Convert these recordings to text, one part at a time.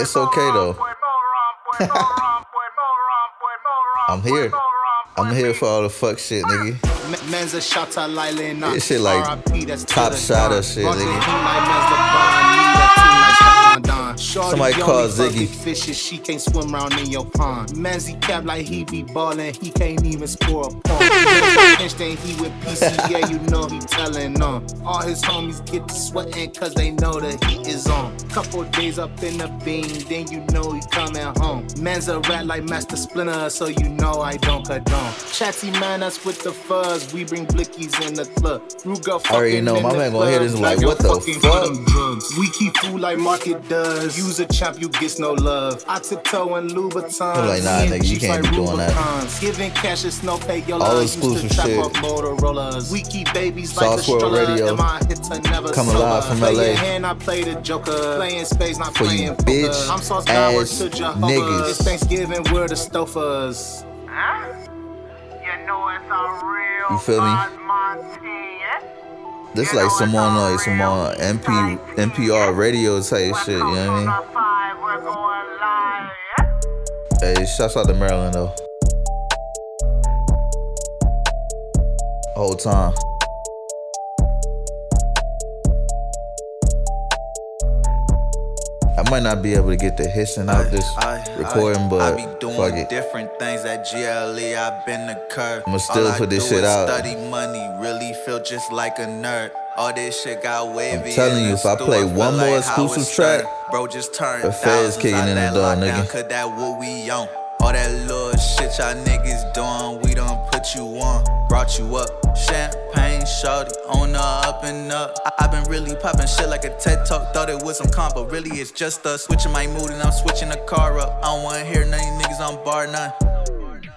It's okay though. I'm here. I'm here for all the fuck shit, nigga. Men's a shot This shit like top shot of shit, nigga. Somebody call Ziggy. Fishes, she can't swim around in your pond. Manzy cap like he be ballin', he can't even score a point. Pinch then he with PCA, you know he tellin' on. All his homies get to sweating cause they know the heat is on. Couple days up in the beam, then you know he coming home. Man's a rat like Master Splinter, so you know I don't condone. Chatty man, us with the fuzz, we bring blickies in the club. Ruga I already know, my man gonna hear this like, what the fuck? Drugs. We keep food like market does. Use a champ, you get no love. I tiptoe in Louboutins. I'm like, nah, and nigga, you Chiefs can't like be doing that. Giving cash is no pay. Your All love used exclusive to trap shit. off Motorola's. We keep babies like Sauce a World. Radio. And my hits are never Coming sober. live from LA. your hand, I play the Joker. Playing space, not For you playing poker. bitch I'm sauce power ass to Jehovah. niggas. It's Thanksgiving, we're the stofers. Huh? You know it's all real. You feel me? This like some on uh, like some on MP NPR radio type shit, you know what I mean? Hey, shouts out to Maryland though. Whole time. Might not be able to get the hissing out this recording, I but be doing fuck it. different things at GLE. I've been the curve. I'ma still All I put this shit out. Study money, really feel just like a nerd. All this shit got wavy. I'm telling you, if I play one more like exclusive track, bro, just turn the feds kicking in the that door, nigga. Cause that what we on. All that little shit y'all niggas doing, we done put you on, brought you up. Champagne, shorty, on the up and up. I, I been really popping shit like a TED talk. Thought it was some comp, but really it's just us. Switching my mood and I'm switching the car up. I don't wanna hear none of these niggas on bar none.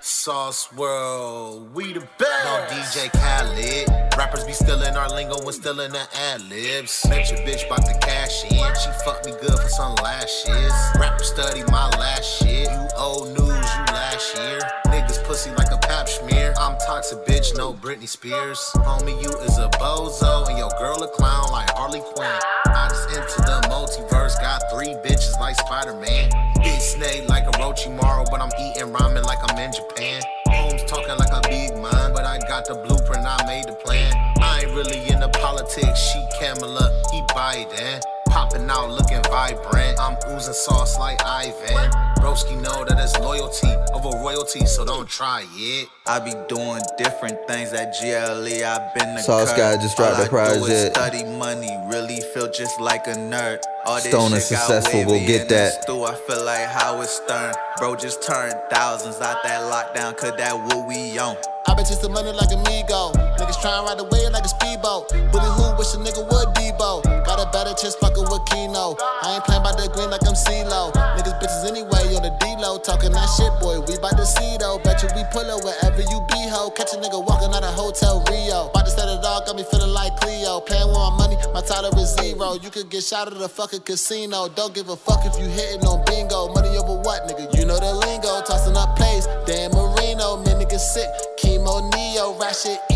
Sauce World, we the best. No DJ Khaled. Rappers be stealing our lingo when stealing the ad libs. Met your bitch bout to cash in. She fucked me good for some lashes. Rapper study my last shit. You old news, you last year. Pussy like a pap smear. I'm toxic bitch, no Britney Spears. Homie, you is a bozo and your girl a clown like Harley Quinn. I just into the multiverse, got three bitches like Spider Man. Big snake like a Orochimaru, but I'm eating ramen like I'm in Japan. Holmes talking like a big man, but I got the blueprint, I made the plan. I ain't really into politics, she Kamala, he Biden. Popping out looking vibrant, I'm oozing sauce like Ivan. Broski know that it's loyalty over royalty, so don't try it. I be doing different things at GLE. I've been the Sauce curve. Guy just dropped All the I do is project. Study money, really feel just like a nerd. All this Stone is successful, go wavy get that. Stew. I feel like Howard Stern. Bro just turned thousands out that lockdown, cause that what we on. I been chasing money like a Migo. Niggas tryna ride the wave like a speedboat. Bully who wish a nigga would Debo. Got a better chest fucking with Keno. I ain't playing by the green like I'm CeeLo. Niggas bitches anyway on the D-Lo. Talking that shit, boy. We bout to see though. Bet you we pull up wherever you be, ho. Catch a nigga walking out of Hotel Rio. About to set it all, got me feeling like Cleo. Playing with my money, my title is zero. You could get shot at the fucking casino. Don't give a fuck if you hitting on bingo. Money over what, nigga? You know the lingo. Tossing up plays. Dan Marino, man, nigga sick. Chemo Neo. Yeah,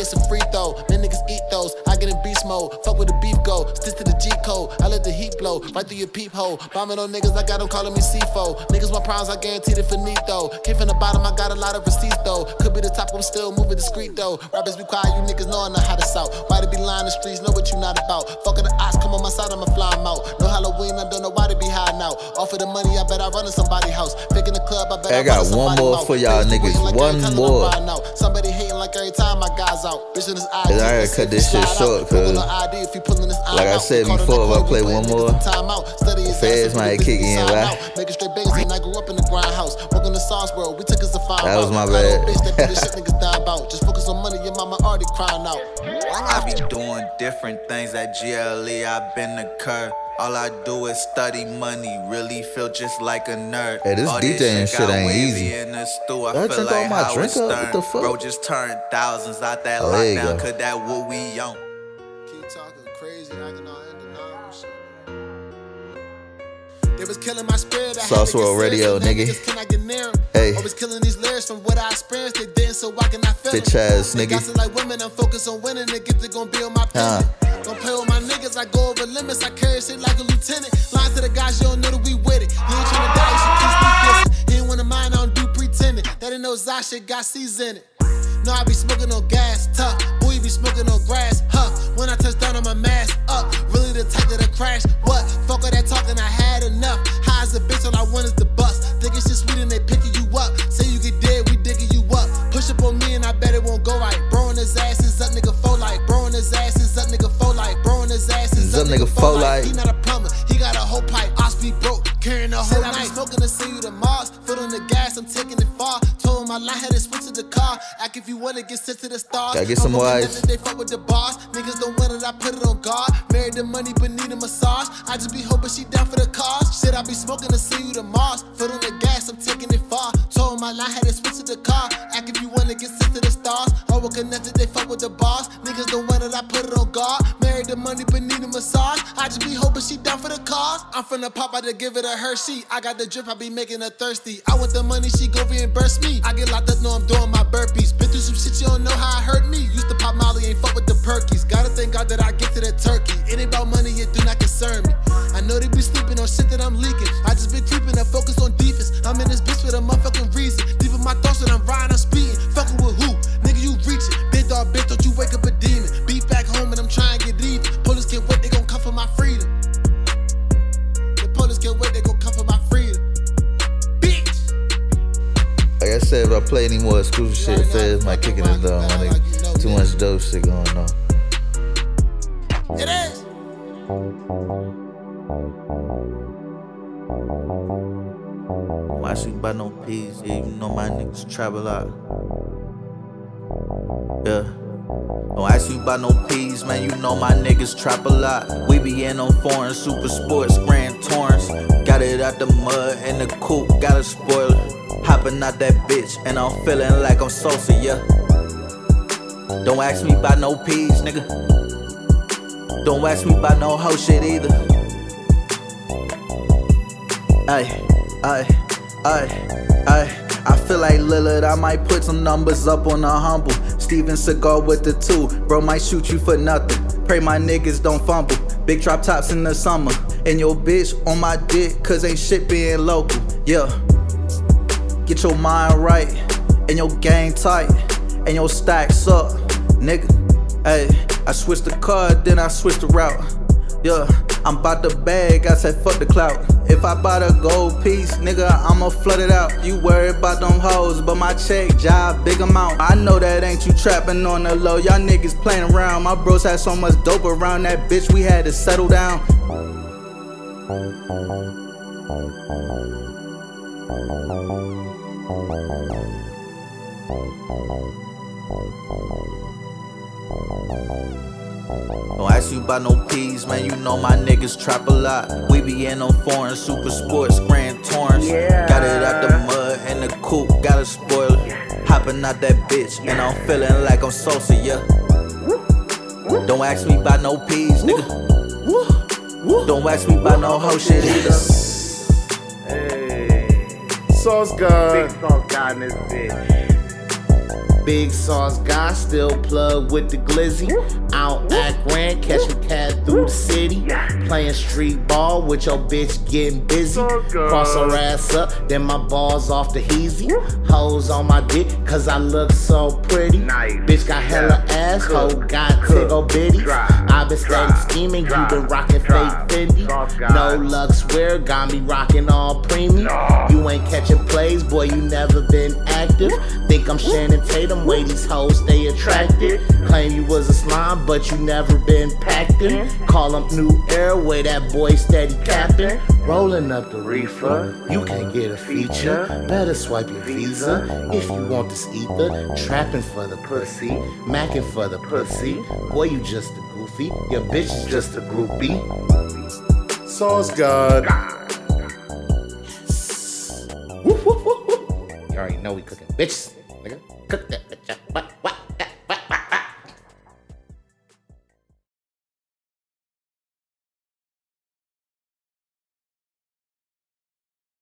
it's a free throw. Man, niggas eat those. I get in beast mode. Fuck with the beef go. Stick to the G code. I let the heat blow right through your peephole. Bombing on niggas, I got them calling me C4. Niggas want problems, I guarantee it finito. Came from the bottom, I got a lot of receipts though. Could be the top, I'm still moving discreet though. Rappers be quiet, you niggas know I know how to sound. Why to be lying the streets, know what you not about. Fuck the ox, come on my side, I'ma fly 'em out. No Halloween, I don't know why to be hiding out. Offer the money, I bet I run somebody's house. Pick in the club, I bet I I, got one more mouth. for y'all Niggas be niggas. waiting like One more. Somebody hating like every time my guys out. Bitch in his eye. Cause I gotta cut this shit short, cause like I said before, if I play one more, feds might kick in, right? Making straight bangers and I grew up in grindhouse. Welcome to Sauce World, we took us a fine That was my bad. Bitch that do shit niggas die about. Just focus on money, your mama already crying out. I be doing different things at GLE. I've been the curve. All I do is study money, really feel just like a nerd. Hey, this All DJing shit got ain't easy. In the stew. I Did I feel drink all like my Howard drink up? What the fuck? Bro just turned thousands out that Oh, there you lockdown, go. cause that what we on. Keep talking crazy, acting all They was killing my spirit. I Sauce to get World Radio, nigga. niggas cannot get near 'em. Hey. Always killing these lyrics from what I experienced. They didn't, so why can I feel? Bitch ass nigga. like women. I'm focused on winning. The gift they gon' be on my payment. Don't play with my niggas, I go over limits. I carry shit like a lieutenant. Line to the guys, you don't know that we with it. You ain't tryna die, you should me dissing. He ain't of mine, I don't do pretending. That ain't no Zah shit, got C's in it. No, I be smoking on gas, tough. Boy, you be smoking on like. He not a plumber, he got a whole pipe. Ops be broke, carrying a whole night. Smoking to see you the Mars. Foot on the gas, I'm taking it far. Told him my line had to switch to the car. Act if you wanna get sent to the stars. Gotta get some ice. They fuck with the boss. Niggas don't want it, I put it on guard. Married the money, but need a massage. I just be hoping she down for the cause. Shit, I be smoking to see you the Mars. Foot on the gas, I'm taking it far. Told him my line had to switch to the car. Act if you wanna get sent to the stars. All we connected, they fuck with the boss. Niggas don't want it, I put it on guard. The money, but need a massage. I just be hoping she down for the cause. I'm finna pop out to give it a Hershey. I got the drip, I be making her thirsty. I want the money, she go reimburse me. I get locked up, know I'm doing my more exclusive shit, Feds might kick it in the my nigga. Too much dope shit going on. It is! Why she buy no peas? You know my niggas travel out. Yeah. Don't ask you about no peas, man. You know my niggas trap a lot. We be in on foreign super sports, Grand Torrance. Got it out the mud and the coupe, got a spoiler. Hopping out that bitch, and I'm feeling like I'm Sosa, yeah. Don't ask me about no peas, nigga. Don't ask me about no hoe shit either. Ay, ay, ay, ay. I feel like Lillard, I might put some numbers up on the humble. Steven Cigar with the two, bro might shoot you for nothing. Pray my niggas don't fumble. Big drop tops in the summer. And your bitch on my dick, cause ain't shit being local. Yeah. Get your mind right, and your game tight, and your stacks up, nigga. Hey, I switched the card, then I switched the route. Yeah, I'm about the bag, I said fuck the clout. If I buy the gold piece, nigga, I'ma flood it out. You worry about them hoes, but my check job, big amount. I know that ain't you trapping on the low. Y'all niggas playing around. My bros had so much dope around that bitch, we had to settle down. Don't ask you about no peas, man. You know my niggas trap a lot. We be in on foreign super sports, Grand Torrance. Got it out the mud and the coupe, got a spoiler. Hopping out that bitch, and I'm feeling like I'm Sosa, yeah. Don't ask me about no peas, nigga. Don't ask me about no hoe shit either. Sauce God. big sauce guy in this bitch. Big sauce guy, still plug with the glizzy. Out at Grand, catch a cat through the city. Playing street ball with your bitch getting busy. Cross her ass up, then my balls off the heezy. Hoes on my dick, cause I look so pretty. Nice. Bitch got hella ass, hoe got tickle bitty. I been steady scheming, you been rocking fake. Fendi. No God. luck, swear, got me rocking all premium. You ain't catching plays, boy, you never been active. Think I'm Channing Tatum, way these hoes stay attracted. Claim you was a slime, but you never been packed in. Call him New Air, way that boy steady capping. Rolling up the reefer, you can't get a feature. Better swipe your visa if you want this ether. Trapping for the pussy, macking for the pussy. Boy, you just a goofy, your bitch is just a groupie. Sauce God. Woof, woof. You already know we cooking bitches, nigga. Cook that up.